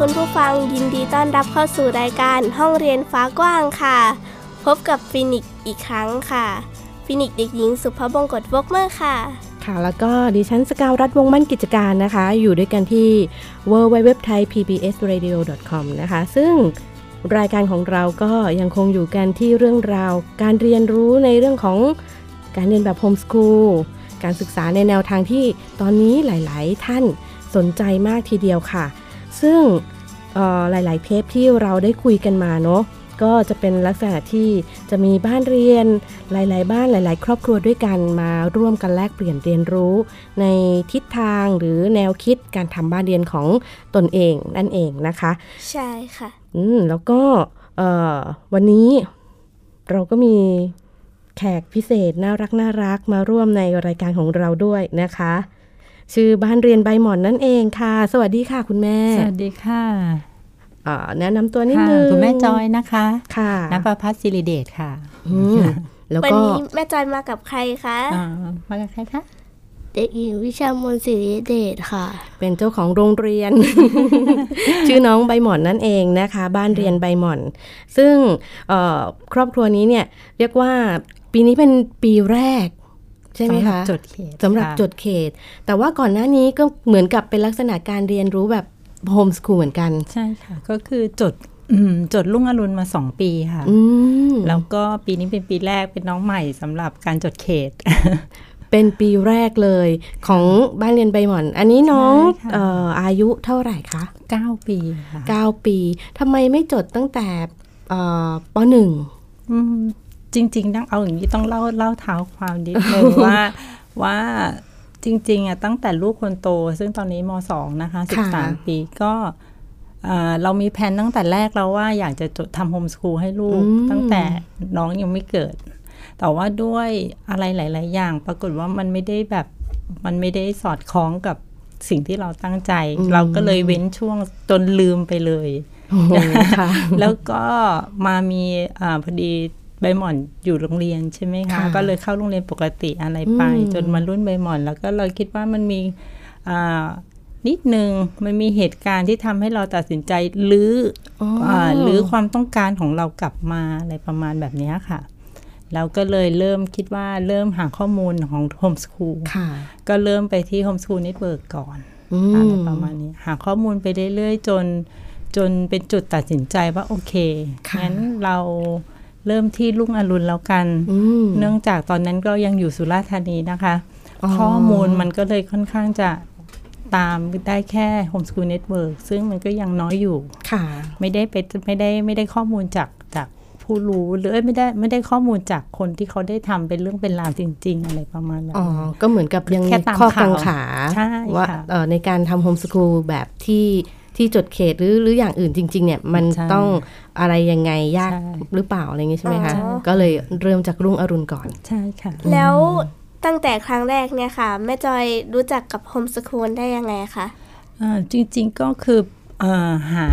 คุณผู้ฟังยินดีต้อนรับเข้าสู่รายการห้องเรียนฟ้ากว้างค่ะ พบกับฟินิกอีกครั้งค่ะ ฟินิกเด็กหญิงสุภบงกตวกเมอร์ค่ะ ค่ะ แล้วก็ดิฉันสกาวรัฐวงมั่นกิจการนะคะ อยู่ด้วยกันที่ w w w t h a i p b s r a d i o c o m นะคะ ซึ่งรายการของเราก็ยังคงอยู่กันที่เรื่องราว การเรียนรู้ในเรื่องของการเรียนแบบ homeschool การศึกษาในแนวทางที่ตอนนี้หลาย ๆ ท่านสนใจมากทีเดียวค่ะ ซึ่งหลาย ๆ เทปที่เราได้คุยกันมาเนาะก็จะเป็นลักษณะที่จะมีบ้านเรียนหลาย ๆ บ้านหลาย ๆ ครอบครัวด้วยกันมาร่วมกันแลกเปลี่ยนเรียนรู้ ในทิศทางหรือแนวคิดการทำบ้านเรียนของตนเองนั่นเองนะคะ ใช่ค่ะ อืมแล้วก็วันนี้เราก็มีแขกพิเศษน่ารักน่ารักมาร่วมในรายการของเราด้วยนะคะ ชื่อบ้านเรียนใบหมอนนั่นเองค่ะ สวัสดีค่ะคุณแม่ สวัสดีค่ะแนะนำตัวนิดนึงคุณแม่จอยนะคะค่ะนประพัฒศิริเดชค่ะแล้วก็วันนี้แม่จอยมากับใครคะมากับใครคะเด็กหญิงวิชามนศิริเดชค่ะ เป็นเจ้าของโรงเรียน ชื่อน้องใบหมอนนั่นเองนะคะ บ้านเรียนใบหมอน ซึ่งครอบครัวนี้เนี่ยเรียกว่าปีนี้เป็นปีแรก ใช่ไหมคะจดเขตสำหรับจดเขต แต่ว่าก่อนหน้านี้ก็เหมือนกับเป็นลักษณะการเรียนรู้แบบโฮมสคูลเหมือนกัน ใช่ค่ะ ก็คือจดจดลุ่งอรุณมาสองปีค่ะแล้วก็ปีนี้เป็นปีแรกเป็นน้องใหม่สำหรับการจดเขต เป็นปีแรกเลยของบ้านเรียนใบหมอน อันนี้น้องอออายุเท่าไหร่คะเก้าปีค่ะเก้าปีทำไมไม่จดตั้งแต่ปหนึ่ง จริงๆต้องเอาอย่างนี้ต้องเล่าเล่าเท้าความนิดนึงว่าว่าจริงๆอะตั้งแต่ลูกคนโต ซึ่งตอนนี้มสองนะคะสิบสามปีก็เรามีแผนตั้งแต่แรกแล้วว่าอยากจะจดทำโฮมสคูลให้ลูก ตั้งแต่น้องยังไม่เกิด แต่ว่าด้วยอะไรหลาย ๆ อย่าง ปรากฏว่ามันไม่ได้แบบมันไม่ได้สอดคล้องกับสิ่งที่เราตั้งใจ เราก็เลยเว้นช่วงจนลืมไปเลย แล้วก็มามีอพอดี ใบหม่อนอยู่โรงเรียนใช่ไหมคะ ก็เลยเข้าโรงเรียนปกติอะไรไป จนมารุ่นใบหม่อน แล้วก็เราคิดว่ามันมีนิดนึงมันมีเหตุการณ์ที่ทำให้เราตัดสินใจลื้อหรือความต้องการของเรากลับมาอะไรประมาณแบบนี้ค่ะเราก็เลยเริ่มคิดว่าเริ่มหาข้อมูลของ homeschool ก็เริ่มไปที่ Homeschool Network ก่อนอะไรประมาณนี้ หาข้อมูลไปเรื่อยๆจน จนเป็นจุดตัดสินใจว่าโอเค งั้นเรา เริ่มที่รุ่งอรุณแล้วกัน เนื่องจากตอนนั้นก็ยังอยู่สุราษฎร์ธานีนะคะ ข้อมูลมันก็เลยค่อนข้างจะตามได้แค่ Homeschool Network ซึ่งมันก็ยังน้อยอยู่ ค่ะ ไม่ได้ไปไม่ได้ไม่ได้ข้อมูลจากจากผู้รู้หรือไม่ได้ไม่ได้ข้อมูลจากคนที่เขาได้ทำเป็นเรื่องเป็นราวจริง ๆ อะไรประมาณนั้นอ๋อ ก็เหมือนกับยังข้อกังขาว่าในการทำโฮมสกูลแบบที่ ที่จดเขตหรือหรืออย่างอื่นจริง ๆ เนี่ยมันต้องอะไรยังไงยากหรือเปล่าอะไรเงี้ยใช่ไหมคะก็เลยเริ่มจากรุ่งอรุณก่อนใช่ค่ะแล้วตั้งแต่ครั้งแรกเนี่ยค่ะแม่จอยรู้จักกับโฮมสคูลได้ยังไงคะจริงๆก็คืออหา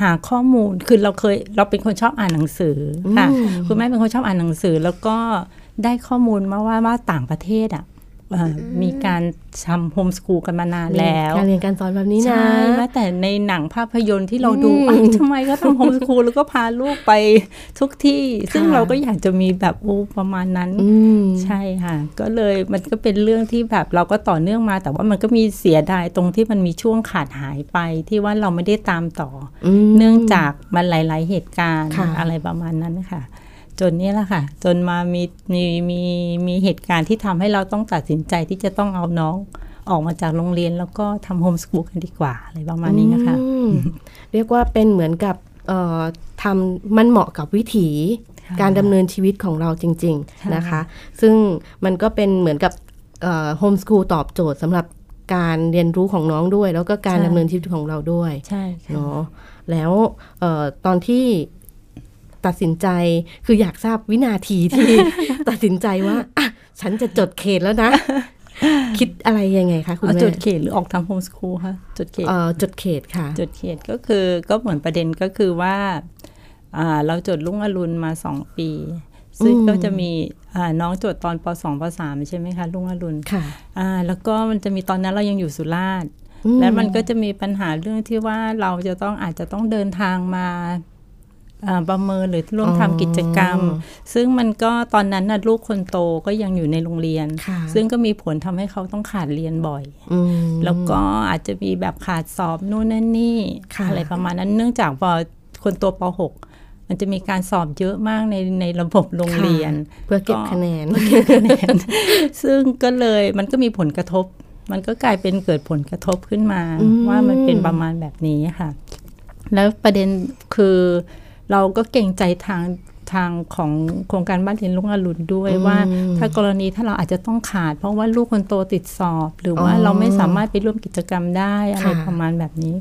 หาข้อมูลคือเราเคยเราเป็นคนชอบอ่านหนังสือค่ะคุณแม่เป็นคนชอบอ่านหนังสือ แล้วก็ได้ข้อมูลมาว่าว่าต่างประเทศอะ มีการทำโฮมสกูลกันมานานแล้วการเรียนการสอนแบบนี้นะใช่แม้แต่ในหนังภาพยนตร์ที่เราดูทำไมก็ทำโฮมสกูลแล้วก็พาลูกไปทุกที่ ซึ่งเราก็อยากจะมีแบบโอ้ประมาณนั้นใช่ค่ะ ก็เลยมันก็เป็นเรื่องที่แบบเราก็ต่อเนื่องมา แต่ว่ามันก็มีเสียดายตรงที่มันมีช่วงขาดหายไปที่ว่าเราไม่ได้ตามต่อ เนื่องจากมันหลาย ๆ เหตุการณ์อะไรประมาณนั้นค่ะ จนนี้แหละค่ะ จนมามีมีมีมีเหตุการณ์ที่ทำให้เราต้องตัดสินใจที่จะต้องเอาน้องออกมาจากโรงเรียนแล้วก็ทำโฮมสกูลกันดีกว่าอะไรประมาณนี้นะคะเรียกว่าเป็นเหมือนกับทำมันเหมาะกับวิถีการดำเนินชีวิตของเราจริง ๆนะคะ ซึ่งมันก็เป็นเหมือนกับโฮมสกูลตอบโจทย์สำหรับการเรียนรู้ของน้องด้วย แล้วก็การใช่ดำเนินชีวิตของเราด้วยใช่ค่ะเนาะแล้วเอ่อตอนที่ ตัดสินใจคืออยากทราบวินาทีที่ ตัดสินใจว่าอะฉันจะจดเขตแล้วนะ คิดอะไรยังไงคะคุณเอาแม่จุดเขตหรือออกทำโฮมสคูลคะจุดเขตเอ่อจดเขตค่ะจุดเขตก็คือก็เหมือนประเด็นก็คือว่าอ่าเราจดรุ่งอรุณมาสองปี ซึ่งอืมก็จะมีอ่าน้องจดตอนปสองปสามใช่ไหมคะรุ่งอรุณค่ะอ่าแล้วก็มันจะมีตอนนั้นเรายังอยู่สุราษฎร์อืแล้วมันก็จะมีปัญหาเรื่องที่ว่าเราจะต้องอาจจะต้องเดินทางมาอ่า ประเมินหรือร่วมทำกิจกรรม ซึ่งมันก็ตอนนั้นนะลูกคนโตก็ยังอยู่ในโรงเรียนค่ะซึ่งก็มีผลทำให้เขาต้องขาดเรียนบ่อยอืมแล้วก็อาจจะมีแบบขาดสอบนู่นนั่นนี่ค่ะอะไรประมาณนั้นเนื่องจากพอคนตัวป .6 มันจะมีการสอบเยอะมากในในระบบโรงเรียน เพื่อเก็บคะแนนคะแนน ซึ่งก็เลยมันก็มีผลกระทบ มันก็กลายเป็นเกิดผลกระทบขึ้นมาอืมว่ามันเป็นประมาณแบบนี้ค่ะ แล้วประเด็นคือ เราก็เก่งใจทางทางของโครงการบ้านเรียนลุงอรุณด้วยว่า ถ้ากรณีถ้าเราอาจจะต้องขาด เพราะว่าลูกคนโตติดสอบ หรือว่าอ๋อเราไม่สามารถไปร่วมกิจกรรมได้อะไรค่ะประมาณแบบนี้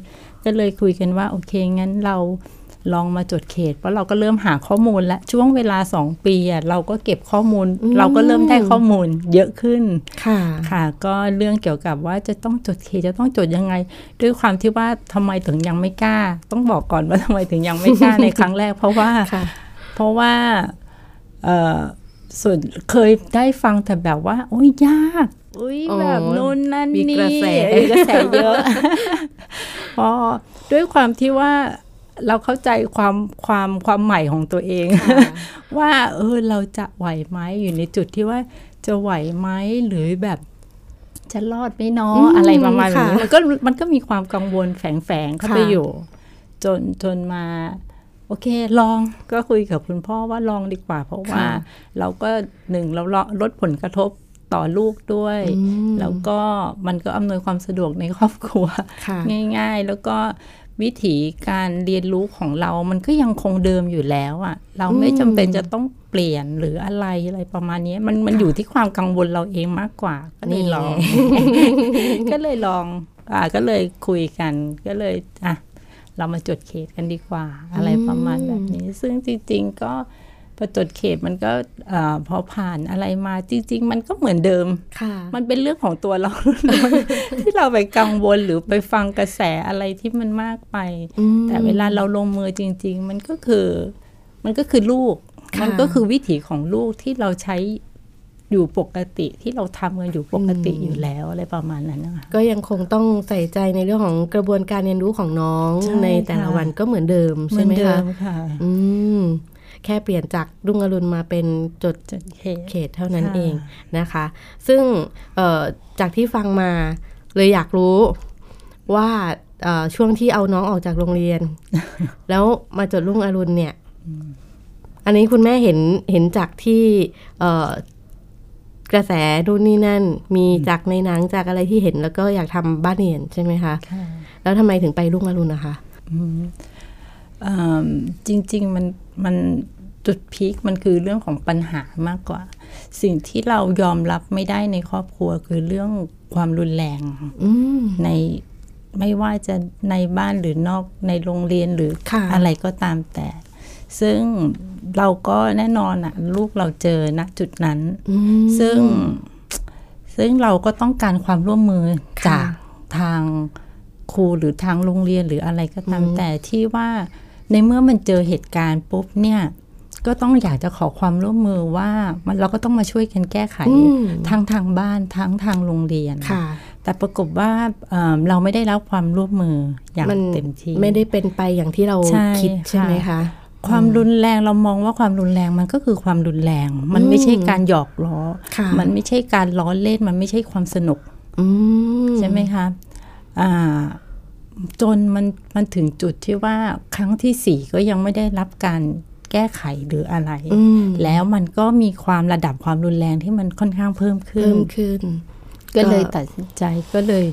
ก็เลยคุยกันว่าโอเคงั้นเรา ลองมาจดเขต เพราะเราก็เริ่มหาข้อมูลและช่วงเวลาสองปีอะเราก็เก็บข้อมูล เราก็เริ่มได้ข้อมูลเยอะขึ้นค่ะค่ะ ก็เรื่องเกี่ยวกับว่าจะต้องจดเขตจะต้องจดยังไง ด้วยความที่ว่าทำไมถึงยังไม่กล้า ต้องบอกก่อนว่าทำไมถึงยังไม่กล้าในครั้งแรก เพราะว่าค่ะเพราะว่าเอ่อส่วนเคยได้ฟังแต่แบบว่า โอ้ยยากอุ้ยอ๋อแบบนู้นนั่นมีนี่กระแสเออกระแสเยอะพอด้วยความที่ว่า เราเข้าใจความความความใหม่ของตัวเอง ว่าเออเราจะไหวไหมอยู่ในจุดที่ว่าจะไหวไหมหรือแบบจะรอดไหมเนาะอืมอะไรประมาณแบบนี้ค่ะมันก็มันก็มีความกังวลแฝงๆเข้าไปค่ะอยู่ จนจนมา โอเค ลองก็คุยกับคุณพ่อว่าลองดีกว่า เพราะว่า เราก็หนึ่งเราลดผลกระทบต่อลูกด้วยอืมแล้วก็มันก็อำนวยความสะดวกในครอบครัวค่ะง่าย ๆ แล้วก็ วิถีการเรียนรู้ของเรามันก็ยังคงเดิมอยู่แล้วอะ่ะ เราไม่อืมจำเป็นจะต้องเปลี่ยนหรืออะไรอะไรประมาณนี้มันมันอยู่ที่ความกังวลเราเองมากกว่า ก็เลยลอง ก็เลยลอง อ่าก็เลยคุยกัน ก็เลยอะเรามาจดเขตกันดีกว่า อะไรประมาณแบบนี้ ซึ่งจริง ๆ ก็ พอจดเขตมันก็อาพอผ่านอะไรมาจริง ๆ มันก็เหมือนเดิมค่ะมันเป็นเรื่องของตัวเราที่เราไปกังวลหรือไปฟังกระแสอะไรที่มันมากไปอืมแต่เวลาเราลงมือจริง ๆ มันก็คือมันก็คือลูกค่ะมันก็คือวิถีของลูกที่เราใช้อยู่ปกติที่เราทำกันอยู่ปกติอยู่แล้วอะไรประมาณนั้นนะคะก็ยังคงต้องใส่ใจในเรื่องของกระบวนการเรียนรู้ของน้องใช่ในแต่ละค่ะวันก็เหมือนเดิมเหมืใช่อนไหมเดิคะมค่ะ อืม แค่เปลี่ยนจากรุ่งอรุณมาเป็นจดจดเขตเขตเท่านั้นค่ะเองนะคะ ซึ่งเอ่อจากที่ฟังมาเลยอยากรู้ว่าเอ่อช่วงที่เอาน้องออกจากโรงเรียน แล้วมาจดรุ่งอรุณเนี่ย อันนี้คุณแม่เห็นเห็นจากที่เอ่อกระแสนู่นนี่นั่น มีจากในหนังจากอะไรที่เห็นแล้วก็อยากทำบ้านเรียนใช่ไหมคะค่ะแล้วทำไมถึงไปรุ่งอรุณนะคะอืม จริง ๆ มันมันจุดพีคมันคือเรื่องของปัญหามากกว่า สิ่งที่เรายอมรับไม่ได้ในครอบครัวคือเรื่องความรุนแรงอืมในไม่ว่าจะในบ้านหรือนอกในโรงเรียนหรือค่ะอะไรก็ตามแต่ ซึ่งเราก็แน่นอนอะลูกเราเจอณจุดนั้นอืมซึ่งซึ่งเราก็ต้องการความร่วมมือค่ะจากทางครูหรือทางโรงเรียนหรืออะไรก็ตามแต่ที่ว่า ในเมื่อมันเจอเหตุการณ์ปุ๊บเนี่ยก็ต้องอยากจะขอความร่วมมือว่ามันเราก็ต้องมาช่วยกันแก้ไขอืมทั้งทางบ้านทั้งทางโรงเรียนค่ะแต่ปรากฏว่าเอ่อเราไม่ได้รับความร่วมมืออย่างมันเต็มที่ไม่ได้เป็นไปอย่างที่เราใช่คิดใช่ไหมค่ะคะความรุนแรงเรามองว่าความรุนแรงมันก็คือความรุนแรง มันไม่ใช่การหยอกล้อค่ะมันไม่ใช่การล้อเล่นมันไม่ใช่ความสนุกอืมใช่ไหมคะอ่า จนมันมันถึงจุดที่ว่าครั้งที่สี่ก็ยังไม่ได้รับการแก้ไขหรืออะไรอืมแล้วมันก็มีความระดับความรุนแรงที่มันค่อนข้างเพิ่มขึ้เพิ่นมขึ้น ก็เลยก็ตัดสินใจก็เลย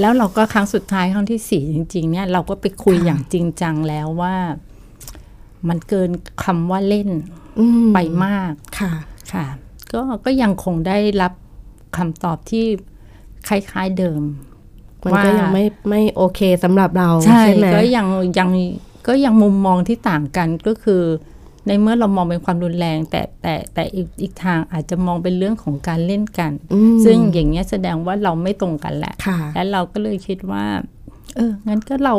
แล้วเราก็ครั้งสุดท้ายครั้งที่สี่จริง ๆ เนี่ย เราก็ไปคุยค่ะอย่างจริงจังแล้วว่า มันเกินคำว่าเล่นอืมไปมากค่ะ ค่ะ ก็ก็ยังคงได้รับคำตอบที่คล้าย ๆเดิม มันก็ยังไม่ไม่โอเคสำหรับเราใช่ใช่ไหมก็ยังยังก็ยังมุมมองที่ต่างกันก็คือ ในเมื่อเรามองเป็นความรุนแรง แต่แต่แต่อีกอีกทางอาจจะมองเป็นเรื่องของการเล่นกันอืมซึ่งอย่างเงี้ยแสดงว่าเราไม่ตรงกันแหละค่ะและเราก็เลยคิดว่า เอองั้นก็เรา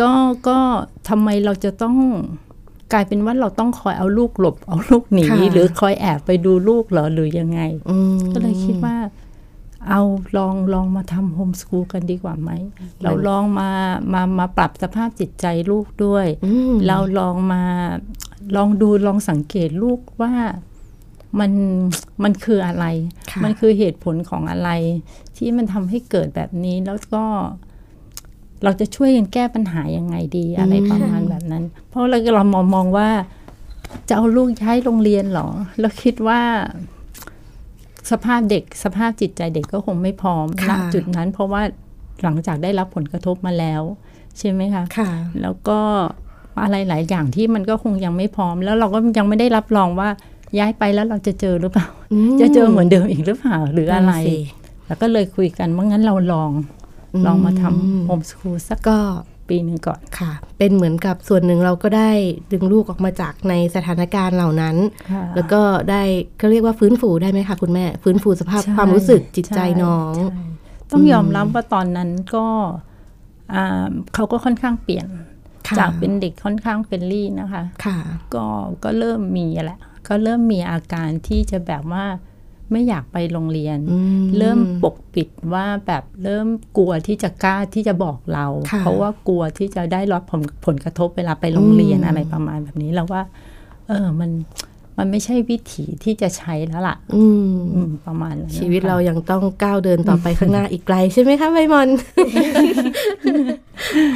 ก็ก็ทำไมเราจะต้องกลายเป็นว่าเราต้องคอยเอาลูกหลบเอาลูกหนีค่ะหรือคอยแอบไปดูลูกเหรอหรือยังไงอืมก็เลยคิดว่า เอาลองลองมาทำโฮมสกูลกันดีกว่าไหม เราลองมามามาปรับสภาพจิตใจลูกด้วยอืมเราลองมาลองดูลองสังเกตลูกว่ามันมันคืออะไรค่ะมันคือเหตุผลของอะไร ที่มันทำให้เกิดแบบนี้แล้วก็เราจะช่วยกันแก้ปัญหายังไงดีอะไรประมาณแบบนั้น เพราะเราเรามองมองว่าจะเอาลูกย้ายโรงเรียนเหรอ แล้วคิดว่า สภาพเด็กสภาพจิตใจเด็กก็คงไม่พร้อมณค่ะจุดนั้นเพราะว่าหลังจากได้รับผลกระทบมาแล้ว ใช่ไหมคะค่ะแล้วก็อะไรหลายอย่างที่มันก็คงยังไม่พร้อม แล้วเราก็ยังไม่ได้รับรองว่าย้ายไปแล้วเราจะเจอหรือเปล่า จะเจอเหมือนเดิมอีกหรือเปล่าหรืออะไรนั่นสิแล้วก็เลยคุยกันว่างั้นเราลองลองมาทำโฮมสคูลสักก็ ปีหนึ่งก่อนค่ะ เป็นเหมือนกับส่วนหนึ่งเราก็ได้ดึงลูกออกมาจากในสถานการณ์เหล่านั้นค่ะแล้วก็ได้เขาเรียกว่าฟื้นฟูได้ไหมคะคุณแม่ ฟื้นฟูสภาพใช่ความรู้สึกจิตใจช่น้องใช่ต้องยอมรับว่าตอนนั้นก็อ่าเขาก็ค่อนข้างเปลี่ยนค่ะจากเป็นเด็กค่อนข้างเฟรนลี่นะคะ ค่ะ ก็ก็เริ่มมีแหละ ก็เริ่มมีอาการที่จะแบบว่า ไม่อยากไปโรงเรียนอืมเริ่มปกปิดว่าแบบเริ่มกลัวที่จะกล้าที่จะบอกเราค่ะเพราะว่ากลัวที่จะได้รับผลผลกระทบเวลาไปโรงเรียนอืมอะไรประมาณแบบนี้แล้วว่า เออมันมันไม่ใช่วิถีที่จะใช้แล้วล่ะ อืมอืมประมาณนั้นชีวิตนะคะเรายังต้องก้าวเดินต่อไปข้างหน้าอีกไกลใช่ไหมคะใบมอน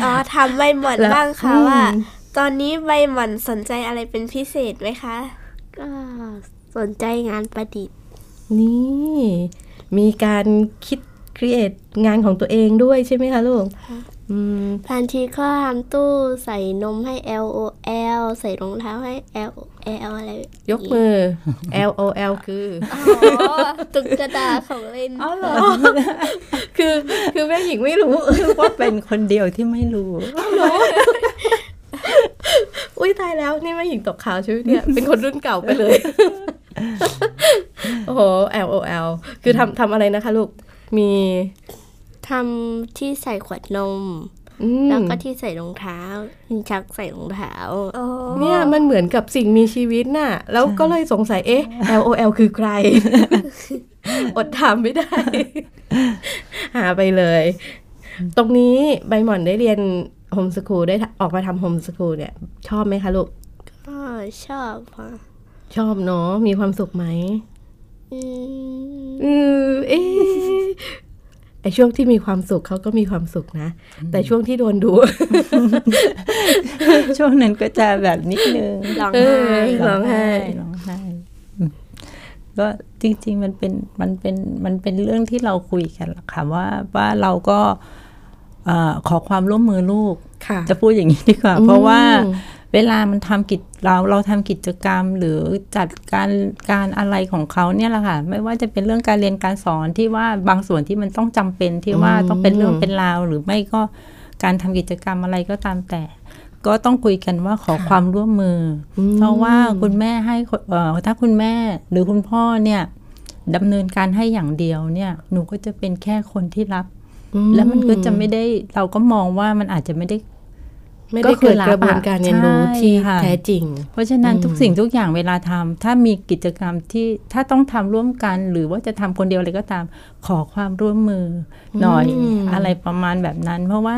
อ๋อทำใบหม่อนแล้วบ้างค่ะอืมว่า ตอนนี้ใบหม่อนสนใจอะไรเป็นพิเศษไหมคะ ก็สนใจงานประดิษฐ์ นี่ มีการคิดครีเอทงานของตัวเองด้วยใช่ไหมคะลูกอืมบางทีก็ทำตู้ใส่นมให้ L O L ใส่รองเท้าให้ L O L อะไร ยกมือ L O L คืออ๋อตุ๊กตาของเล่นอ๋อเหรอคือคือแม่หญิงไม่รู้ว่าเป็นคนเดียวที่ไม่รู้อุ้ยตายแล้วนี่แม่หญิงตกข่าวใช่ไหมเนี่ยเป็นคนรุ่นเก่าไปเลย โอ้โห L O L คือทำทำอะไรนะคะลูก มีทำที่ใส่ขวดนมอืมแล้วก็ที่ใส่รองเท้าลิ้นชักใส่รองเท้าอ๋อเนี่ยมันเหมือนกับสิ่งมีชีวิตน่ะ แล้วก็เลยสงสัยเอ๊ะ L O L คือใคร อดถามไม่ได้ หาไปเลย ตรงนี้ใบหม่อนได้เรียนโฮมสคูลได้ออกมาทำโฮมสคูลเนี่ย ชอบไหมคะลูก ก็ชอบค่ะ ชอบเนาะมีความสุขไหมอืมอือเอ๊ะไอช่วงที่มีความสุขเขาก็มีความสุขนะ แต่ช่วงที่โดนดู ช่วงนั้นก็จะแบบนิดนึงร้องเอไห้อร้องไห้ร้องไห้อืมก็จริง ๆ มันเป็นมันเป็นมันเป็นเรื่องที่เราคุยกันแหละค่ะว่าว่าเราก็เอ่อขอความร่วมมือลูกค่ะจะพูดอย่างนี้ดีกว่าอืมเพราะว่า เวลามันทำกิจเราเราทำกิจกรรมหรือจัดการการอะไรของเขาเนี่ยแหละค่ะไม่ว่าจะเป็นเรื่องการเรียนการสอนที่ว่าบางส่วนที่มันต้องจำเป็นที่ว่าต้องเป็นเรื่องเป็นราว หรือไม่ก็การทำกิจกรรมอะไรก็ตามแต่ก็ต้องคุยกันว่าขอความร่วมมืออมเพราะว่าคุณแม่ให้คนเอ่อถ้าคุณแม่หรือคุณพ่อเนี่ยดำเนินการให้อย่างเดียวเนี่ย หนูก็จะเป็นแค่คนที่รับอืแล้วมันก็จะไม่ได้เราก็มองว่ามันอาจจะไม่ได้ ไม่ได้เกิดกระบวนการเรียนรู้ใช่ที่ค่ะแท้จริง เพราะฉะนั้นอืมทุกสิ่งทุกอย่างเวลาทำถ้ามีกิจกรรมที่ถ้าต้องทำร่วมกัน หรือว่าจะทำคนเดียวอะไรก็ตามขอความร่วมมือหน่อยอืมอะไรประมาณแบบนั้น เพราะว่า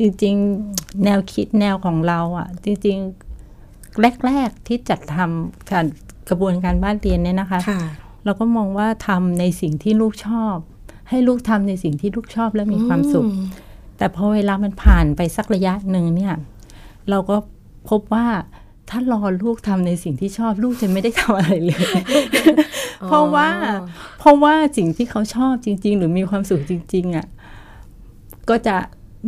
จริงๆแนวคิดแนวของเราอะ จริงๆแรกๆที่จัดทำการกระบวนการบ้านเรียนเนี่ยนะคะค่ะเราก็มองว่าทำในสิ่งที่ลูกชอบ ให้ลูกทำในสิ่งที่ลูกชอบและมีความสุข แต่พอเวลามันผ่านไปสักระยะหนึ่งเนี่ย เราก็พบว่าถ้ารอลูกทำในสิ่งที่ชอบลูกจะไม่ได้ทำอะไรเลย เพราะว่า เพราะว่าสิ่งที่เขาชอบจริง ๆ หรือมีความสุขจริง ๆอะก็จะ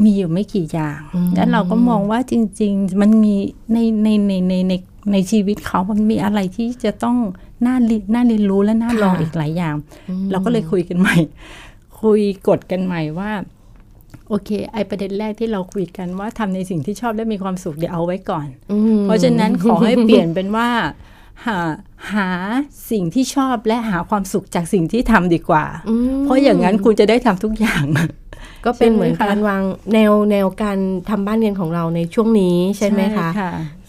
มีอยู่ไม่กี่อย่างอืมแล้วเราก็มองว่าจริง ๆ มันมีในในในในในในชีวิตเขา มันมีอะไรที่จะต้องน่าเรียนน่าเรียนรู้และน่าลองอีกหลายอย่าง เราก็เลยคุยกันใหม่ คุยกฎกันใหม่ว่า โอเค ไอประเด็นแรกที่เราคุยกันว่าทำในสิ่งที่ชอบและมีความสุขเดี๋ยวเอาไว้ก่อนอืมเพราะฉะนั้นขอให้เปลี่ยนเป็นว่า หาหาสิ่งที่ชอบและหาความสุขจากสิ่งที่ทำดีกว่าอืมเพราะอย่างนั้นคุณจะได้ทำทุกอย่าง ก็เป็นเหมือนใช่ไหมคะการวางแนวแนวการทำบ้านเรียนของเราในช่วงนี้ใช่ไหมคะ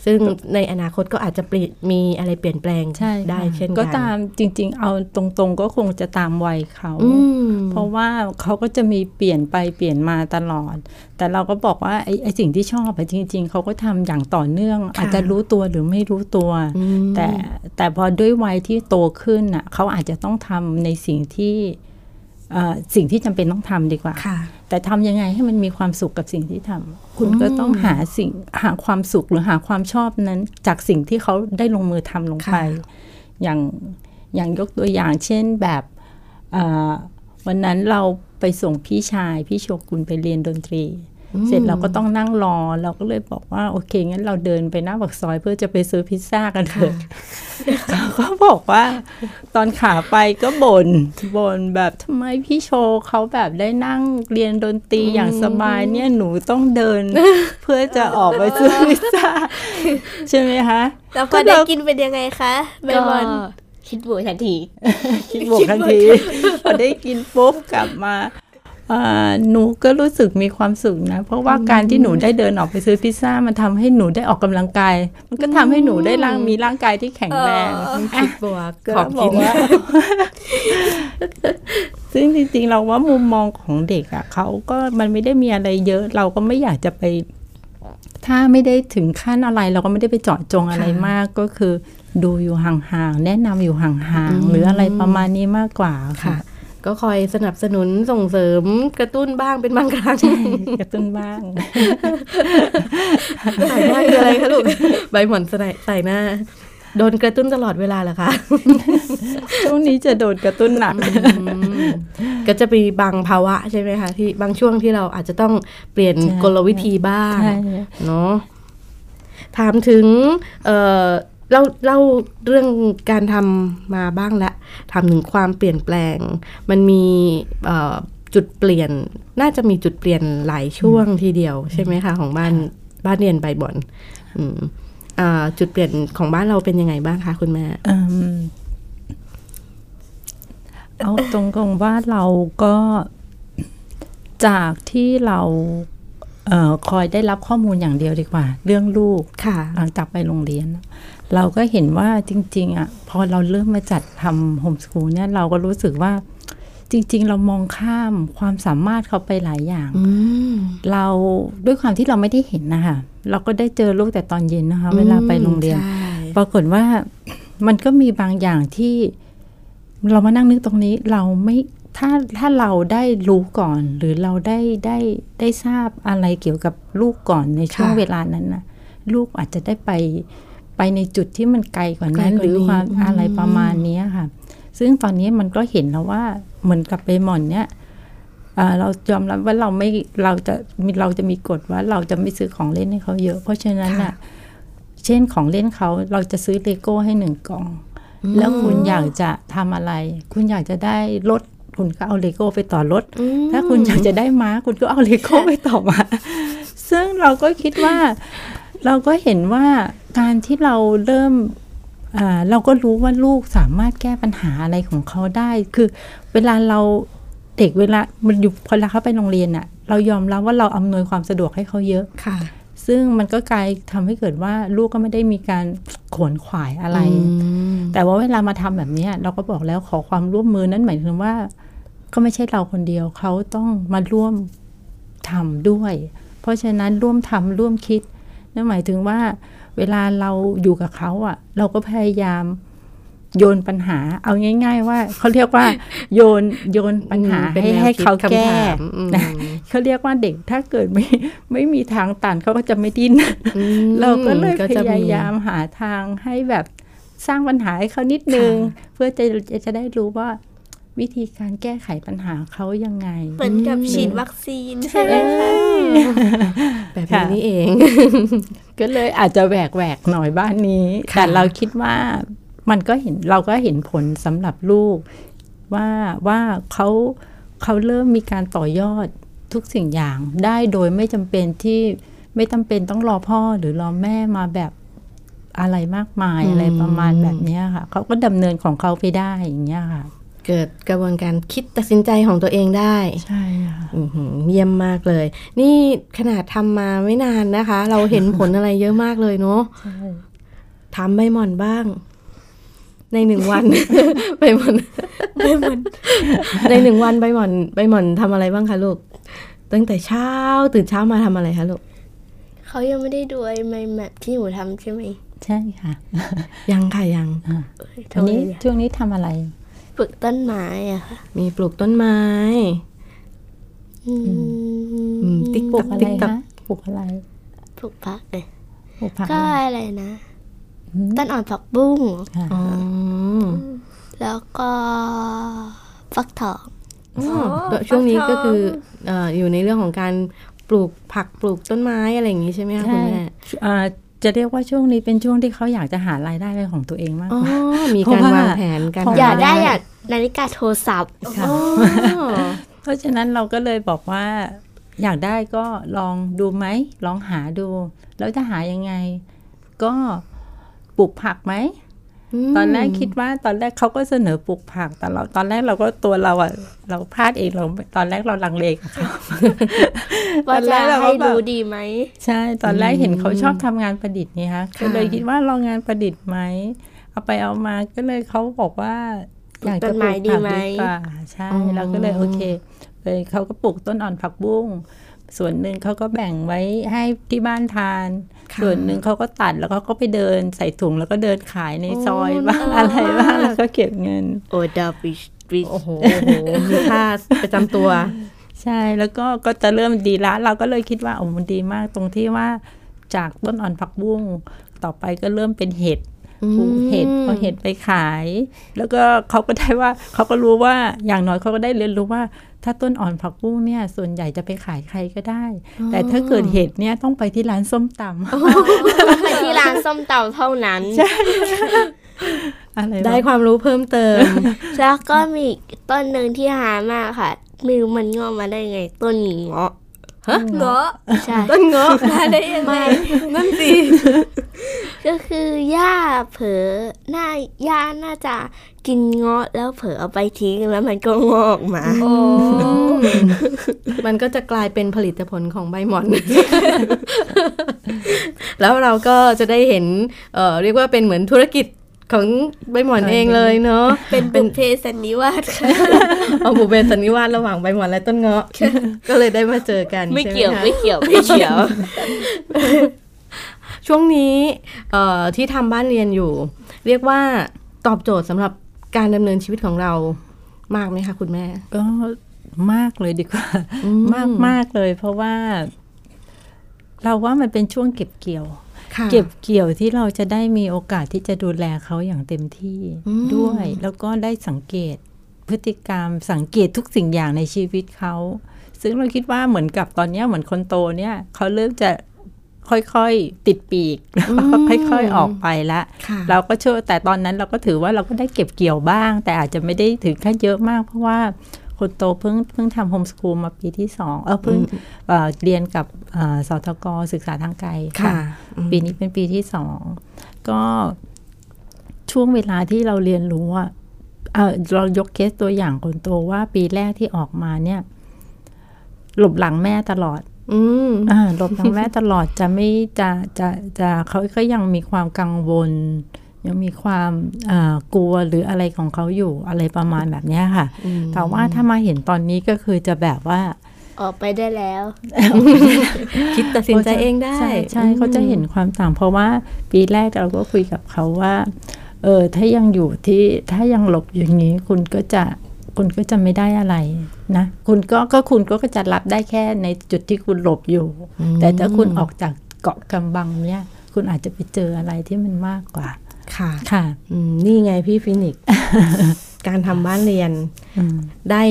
ซึ่งในอนาคตก็อาจจะเปลี่ยนมีอะไรเปลี่ยนแปลงใช่ได้ค่ะเช่นกัน ก็ตามจริง ๆ เอาตรงๆ ก็คงจะตามวัยเขาอืมเพราะว่าเขาก็จะมีเปลี่ยนไปเปลี่ยนมาตลอด แต่เราก็บอกว่าไอ้ไอ้สิ่งที่ชอบอะจริง ๆ เขาก็ทำอย่างต่อเนื่อง อาจจะรู้ตัวหรือไม่รู้ตัวอืมแต่แต่พอด้วยวัยที่โตขึ้นอะเขาอาจจะต้องทำในสิ่งที่เอ่อ สิ่งที่จำเป็นต้องทำดีกว่าค่ะแต่ทำยังไงให้มันมีความสุขกับสิ่งที่ทำคุณก็ต้องหาสิ่งหาความสุขหรือหาความชอบนั้น จากสิ่งที่เขาได้ลงมือทำลงไปค่ะอย่างอย่างยกตัวอย่าง เช่นแบบเอ่อวันนั้นเราไปส่งพี่ชาย พี่โชกุนไปเรียนดนตรี เสร็จเราก็ต้องนั่งรอ เราก็เลยบอกว่า โอเค งั้นเราเดินไปหน้าปากซอยเพื่อจะไปซื้อพิซซ่ากันเถอะเขาก็บอกว่า ตอนขาไปก็บน่นบ่นแบบทำไมพี่โชว์เขาแบบได้นั่งเรียนดนตรีอย่างสบายเนี่ยหนูต้องเดิน เพื่อจะออกไปซื้อพิซซ่า ใช่ไหมคะแล้วพอได้กินเป็นยังไงคะใบก็บอลคิดบวกทันที คิดบวกทันที พอได้กินปุ๊บกลับมาอ่า หนูก็รู้สึกมีความสุขนะ เพราะว่าการที่หนูได้เดินออกไปซื้อพิซซ่ามันทำให้หนูได้ออกกำลังกาย มันก็ทำให้หนูได้ร่างมีร่างกายที่แข็งแรงคิดบวกก็ขอบบกิอกนว่าซึ่งจริงๆเราว่ามุมมองของเด็กอะเขาก็มันไม่ได้มีอะไรเยอะ เราก็ไม่อยากจะไป ถ้าไม่ได้ถึงขั้นอะไร เราก็ไม่ได้ไปเจาะจงอะไรมากก็คือ ดูอยู่ห่างๆแนะนำอยู่ห่างๆหรืออะไรประมาณนี้มากกว่าค่ะค่ะ ก็คอยสนับสนุนส่งเสริมกระตุ้นบ้างเป็นบางครั้งกระตุ้นบ้างใส่หน้าคืออะไรคะลูกใบหมอนใส่ใส่หน้าโดนกระตุ้นตลอดเวลาเหรอคะช่วงนี้จะโดนกระตุ้นหนัก ก็จะมีบางภาวะใช่ไหมคะที่บางช่วงที่เราอาจจะต้องเปลี่ยนใช่กลวิธีบ้างใช่เนาะถามถึง เออเล่าเล่าเรื่องการทำมาบ้างละถามถึงความเปลี่ยนแปลง มันมีเอ่อจุดเปลี่ยนน่าจะมีจุดเปลี่ยนหลายช่วงทีเดียว ใช่ไหมคะ ของบ้านบ้านเรียนใบบอนอืมอ่าจุดเปลี่ยนของบ้านเราเป็นยังไงบ้างคะคุณแม่เอิ่มเอาตรงๆว่าเราก็จากที่เราเออคอยได้รับข้อมูลอย่างเดียวดีกว่า เรื่องลูกค่ะหลังจากไปโรงเรียน เราก็เห็นว่าจริง ๆ อะ พอเราเริ่มมาจัดทำโฮมสคูลเนี่ยเราก็รู้สึกว่าจริง ๆ เรามองข้ามความสามารถเขาไปหลายอย่างอืมเราด้วยความที่เราไม่ได้เห็นนะคะเราก็ได้เจอลูกแต่ตอนเย็นนะคะ เวลาไปโรงเรียนใช่ปรากฏว่ามันก็มีบางอย่างที่ เรามานั่งนึกตรงนี้ เราไม่ถ้าถ้าเราได้รู้ก่อน หรือเราได้ได้ได้ทราบอะไรเกี่ยวกับลูกก่อนในช่วงเวลานั้นนะลูกอาจจะได้ไป ไปในจุดที่มันไกลกว่านั้น หรือความอะไรประมาณเนี้ยค่ะ ซึ่งตอนนี้มันก็เห็นแล้วว่าเหมือนกับใบหม่อนเนี่ยอ่าเรายอมรับว่าเราไม่เราจะมีเราจะมีกฎว่าเราจะไม่ซื้อของเล่นให้เขาเยอะ เพราะฉะนั้นอะเช่นของเล่นเขาเราจะซื้อเลโก้ให้หนึ่งกล่อง แล้วคุณอยากจะทำอะไร คุณอยากจะได้รถคุณก็เอาเลโก้ไปต่อรถถ้าคุณอยากจะได้ม้า คุณก็เอาเลโก้ไปต่อม้า ซึ่งเราก็คิดว่า เราก็เห็นว่า การที่เราเริ่มอ่าเราก็รู้ว่าลูกสามารถแก้ปัญหาอะไรของเขาได้ คือเวลาเราเด็กเวลามันอยู่พอเวลาเขาไปโรงเรียนอะเรายอมรับว่าเราอำนวยความสะดวกให้เขาเยอะค่ะ ซึ่งมันก็กลายทำให้เกิดว่าลูกก็ไม่ได้มีการขวนขวายอะไร แต่ว่าเวลามาทำแบบเนี้ยเราก็บอกแล้วขอความร่วมมือนั้นหมายถึงว่า ก็ไม่ใช่เราคนเดียวเขาต้องมาร่วมทำด้วย เพราะฉะนั้นร่วมทำร่วมคิดนั่นหมายถึงว่า เวลาเราอยู่กับเขาอะ เราก็พยายามโยนปัญหา เอาง่าย ๆ ว่าเขาเรียกว่า โยนโยนปัญหาเป็นให้แนวให้คิดเขาแก้คำถามอืมนะเขาเรียกว่าเด็กถ้าเกิดไม่ไม่มีทางตันเขาก็จะไม่ดิ้นอืมเราก็เลยก็พจะยายามหาทางให้แบบสร้างปัญหาให้เขานิดนึง เพื่อจะจะได้รู้ว่า วิธีการแก้ไขปัญหาเขายังไง เหมือนกับฉีดวัคซีนใช่ไหมคะแบบนี้นี่เอง ก็เลยอาจจะแหวกแหวกๆหน่อยบ้านนี้ค่ะแต่เราคิดว่ามันก็เห็นเราก็เห็นผลสำหรับลูก ว่าว่าเขาเขาเริ่มมีการต่อยอดทุกสิ่งอย่างได้โดยไม่จำเป็นที่ไม่จำเป็นต้องรอพ่อหรือรอแม่มาแบบอะไรมากมายอืมอะไรประมาณแบบเนี้ยค่ะเขาก็ดำเนินของเขาไปได้อย่างเงี้ยค่ะ เกิดกระบวนการคิดตัดสินใจของตัวเองได้ ใช่ค่ะอื้อหือเยี่ยมมากเลย นี่ขนาดทำมาไม่นานนะคะ เราเห็นผลอะไรเยอะมากเลยเนาะใช่ทำใบหม่อนบ้าง ในหนึ่งวันใบหม่อนใบหม่อนในหนึ่งวันใบหม่อนใบหม่อนทำอะไรบ้างคะลูก ตั้งแต่เช้าตื่นเช้ามาทำอะไรคะลูกเขายังไม่ได้ดูไอ้ไมแมปที่หนูทำใช่ไหมใช่ค่ะ ยังค่ะยังอ่าเอ้ยอันนี้ทำไมอะช่วงนี้ทำอะไร ปลูกต้นไม้อะค่ะ มีปลูกต้นไม้ อืมอืมติ๊กปลูตักกอะไรติ๊กตักคะปลูกอะไรปลูกผักเลยปลูกผักก็อะไรอะไรนะอืมต้นอ่อนผักบุ้ง ค่ะอ๋อแล้วก็ฟักทองอ๋อช่วงนี้ก็คือเอ่ออยู่ในเรื่องของการปลูกผักปลูกต้นไม้อะไรอย่างนี้ใช่ไหมคะคุณใช่แม่ อ่า จะเรียกว่าช่วงนี้เป็นช่วงที่เขาอยากจะหารายได้เป็นของตัวเองมากอ๋อกว่ามีเพการราะว่าวางแผนการเพราะอยากหได้อยากนาฬิกาโทรศัพท์ค่ะอ๋อเพราะฉะนั้นเราก็เลยบอกว่า อยากได้ก็ลองดูไหมลองหาดู แล้วจะหายังไง ก็ปลูกผักไหมม ตอนแรกคิดว่าตอนแรกเขาก็เสนอปลูกผักแต่เราตอนแรกเราก็ตัวเราอะเราพลาดเองเราตอนแรกเราลังเลกับเขาว่าตอนแรจะกเราก็ให้แบบรู้ดีไหมใช่ตอนแรกเห็นเขาชอบทำงานประดิษฐ์นี่คะก็เลยคิดว่าลองงานประดิษฐ์ไหมเอาไปเอามาก็เลยเขาบอกว่าอยากจะปลูกผักดีกว่าใช่เราก็เลยโอเคเลยเขาก็ปลูกต้นอ่อนผักบุ้ง ส่วนหนึ่งเขาก็แบ่งไว้ให้ที่บ้านทานค่ะส่วนหนึ่งเขาก็ตัดแล้วเขาก็ไปเดินใส่ถุงแล้วก็เดินขายในซอยโอ้บ้างน่ารักอะไรบ้างแล้วก็เก็บเงิน โอดาบิชบิชโอ้โหโอ้โหมีค่าประจำตัว ใช่แล้วก็ก็จะเริ่มดีละเราก็เลยคิดว่าโอ้มันดีมากตรงที่ว่าจากต้นอ่อนผักบุ้งต่อไปก็เริ่มเป็นเห็ดอืมปลูกเห็ดพอเห็ดไปขาย แล้วก็เขาก็ได้ว่าเขาก็รู้ว่าอย่างน้อยเขาก็ได้เรียนรู้ว่า ถ้าต้นอ่อนผักบุ้งเนี่ยส่วนใหญ่จะไปขายใครก็ได้ แต่ถ้าเกิดเห็ดเนี่ยต้องไปที่ร้านส้มตำไปที่ร้านส้มตำเท่านั้นอะไรได้แบบความรู้เพิ่มเติม แล้วก็มีอีกต้นหนึ่งที่หามากค่ะไม่รู้มันงอกมาได้ไง ต้นเงาะ ฮะเงาะใช่ต้นเงาะมาได้ยังไงนั่นสิก็คือย่าเผลอหน้าย่าน่าจะกินเงาะแล้วเผลอเอาไปทิ้งแล้วมันก็งอกมาโอ้มันก็จะกลายเป็นผลิตผลของใบหม่อน แล้วเราก็จะได้เห็นเอ่อเรียกว่าเป็นเหมือนธุรกิจ ของใบหม่อนเองเลยเนาะเป็นบุพเพสันนิวาสค่ะเอาบุเบนสันนิวาสระหว่างใบหม่อนและต้นเงาะก็เลยได้มาเจอกันไม่ใช่หเกี่ยวคะไม่เกี่ยวไม่เกี่ยว ช่วงนี้เอ่อที่ทำบ้านเรียนอยู่ เรียกว่าตอบโจทย์สำหรับการดำเนินชีวิตของเรามากไหมคะคุณแม่ก็มากเลยดีกว่าอืมมากมากเลย เพราะว่า เราว่ามันเป็นช่วงเก็บเกี่ยวค่ะ เก็บเกี่ยวที่เราจะได้มีโอกาสที่จะดูแลเขาอย่างเต็มที่อืมด้วย แล้วก็ได้สังเกตพฤติกรรมสังเกตทุกสิ่งอย่างในชีวิตเขา ซึ่งเราคิดว่าเหมือนกับตอนเนี้ยเหมือนคนโตเนี่ยเขาเริ่มจะค่อยๆ ติดปีกแล้วก็ค่อยๆ ออกไปละค่ะเราก็เชื่อแต่ตอนนั้นเราก็ถือว่าเราก็ได้เก็บเกี่ยวบ้าง แต่อาจจะไม่ได้ถึงขั้นเยอะมาก เพราะว่า คนโตเพิ่งเพิ่งทำโฮมสคูลมาปีที่สองเออเพิ่งเอ่อเรียนกับเอ่อสทกศึกษาทางไกลค่ะ ปีนี้เป็นปีที่สอง ก็ช่วงเวลาที่เราเรียนรู้อะเอ่อเรายกเคสตัวอย่างคนโตว่าปีแรกที่ออกมาเนี่ย หลบหลังแม่ตลอดอืมอ่าหลบหลังแม่ตลอดจะไม่จะจะจะเขาก็ยังมีความกังวล ยังมีความอ่ากลัวหรืออะไรของเขาอยู่อะไรประมาณแบบเนี้ยค่ะอืมแต่ว่าถ้ามาเห็นตอนนี้ก็คือจะแบบว่า ออกไปได้แล้ว คิดตัดสินใจเองได้ ใช่ใช่อืมเขาจะเห็นความต่าง เพราะว่าปีแรกเราก็คุยกับเขาว่า เออถ้ายังอยู่ที่ถ้ายังหลบอย่างนี้คุณก็จะคุณก็จะไม่ได้อะไรนะ คุณก็ก็คุณก็จะรับได้แค่ในจุดที่คุณหลบอยู่ แต่ถ้าคุณออกจากเกาะกำบังเนี่ย คุณอาจจะไปเจออะไรที่มันมากกว่า ค่ะค่ะอืมนี่ไงพี่ฟินิกซ์การทำบ้านเรียนอืมได้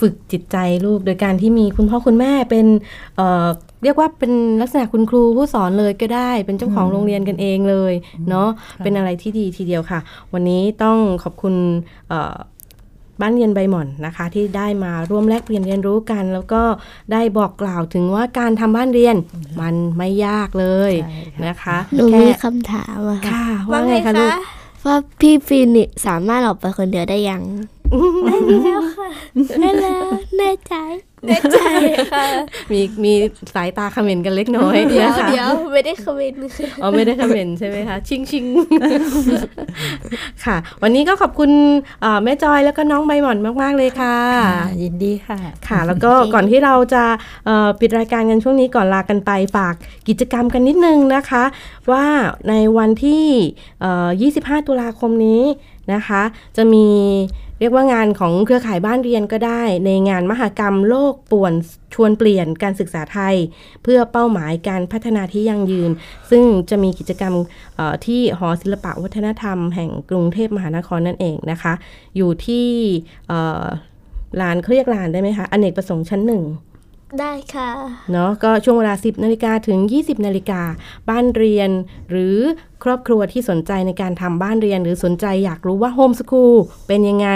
ฝึกจิตใจลูก โดยการที่มีคุณพ่อคุณแม่เป็นเอ่อเรียกว่าเป็นลักษณะคุณครูผู้สอนเลยก็ได้ เป็นเจ้าของโรงเรียนกันเองเลย เนาะเป็นอะไรที่ดีทีเดียวค่ะ วันนี้ต้องขอบคุณเอ่อ บ้านเรียนใบหม่อนนะคะ ที่ได้มาร่วมแลกเปลี่ยนเรียนรู้กัน แล้วก็ได้บอกกล่าวถึงว่าการทำบ้านเรียนมันไม่ยากเลยใช่ค่ะนะคะหนูแค่มีคำถามอะค่ะค่ะว่าว่าไงไงคะลูกคะว่าพี่ฟินิกซ์สามารถออกไปคนเดียวได้ยังแล้วค่ะได้แล้วแน่ใจ แน่ใจค่ะ มีมีสายตาเขม่นกันเล็กน้อยเดี๋ยวนะคะเดี๋ยวไม่ได้ comment ค่ะอ๋อไม่ได้ comment ใช่ไหมคะ จริงจริงค่ะ วันนี้ก็ขอบคุณเอ่อแม่จอยแล้วก็น้องใบหม่อนมาก ๆ เลยค่ะค่ะยินดีค่ะ ค่ะ แล้วก็ก่อนที่เราจะเอ่อปิดรายการกันช่วงนี้ก่อนลากันไปฝากกิจกรรมกันนิดนึงนะคะ ว่าในวันที่เอ่อ25 ตุลาคมนี้นะคะ จะมี เรียกว่างานของเครือข่ายบ้านเรียนก็ได้ ในงานมหกรรมโลกป่วนชวนเปลี่ยนการศึกษาไทย เพื่อเป้าหมายการพัฒนาที่ยั่งยืน ซึ่งจะมีกิจกรรมที่หอศิลปะวัฒนธรรมแห่งกรุงเทพมหานครนั่นเองนะคะ อยู่ที่ลานเครียกลานได้ไหมคะอเนกประสงค์ชั้นหนึ่ง ได้ค่ะเนาะก็ช่วงเวลา 10นาฬิกาถึง 20นาฬิกาบ้านเรียน หรือครอบครัวที่สนใจในการทำบ้านเรียน หรือสนใจอยากรู้ว่าโฮมส o ูลเป็นยังไง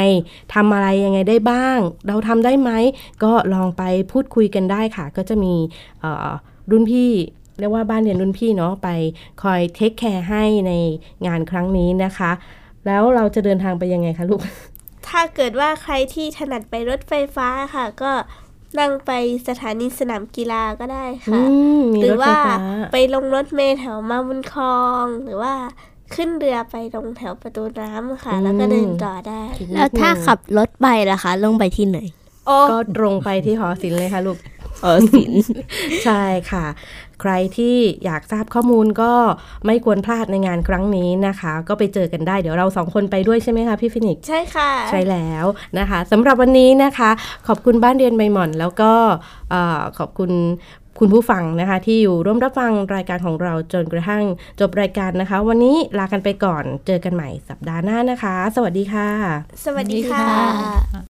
ทำอะไรยังไงได้บ้าง เราทำได้ไหม ก็ลองไปพูดคุยกันได้ค่ะ ก็จะมีเอ่อรุ่นพี่เรียกว่าบ้านเรียนรุ่นพี่เนาะไปคอยเทคแคร์ให้ในงานครั้งนี้นะคะ แล้วเราจะเดินทางไปยังไงคะลูกถ้าเกิดว่าใครที่ถนัดไปรถไฟฟ้าค่ะ ก็ นั่งไปสถานีสนามกีฬาก็ได้อืค่ะมมีหรืรอถไฟว่าฟ้าไปลงรถเมล์แถวมาบุญคลอง หรือว่าขึ้นเรือไปลงแถวประตูน้ำค่ะ แล้วก็เดินต่อได้ แล้วถ้าขับรถไปล่ะคะ ลงไปที่ไหนโอ้ก็ตรงไปที่หอศิลป์เลยค่ะลูกเออ สินใช่ค่ะ ใครที่อยากทราบข้อมูลก็ไม่ควรพลาดในงานครั้งนี้นะคะ ก็ไปเจอกันได้เดี๋ยวเราสองคนไปด้วยใช่ไหมคะพี่ฟินิกซ์ใช่ค่ะ ใช่แล้วนะคะสำหรับวันนี้นะคะ ขอบคุณบ้านเรียนใบหม่อน แล้วก็เอ่อขอบคุณคุณผู้ฟังนะคะ ที่อยู่ร่วมรับฟังรายการของเราจนกระทั่งจบรายการนะคะ วันนี้ลากันไปก่อนเจอกันใหม่สัปดาห์หน้านะคะ สวัสดีค่ะ สวัสดีค่ะติ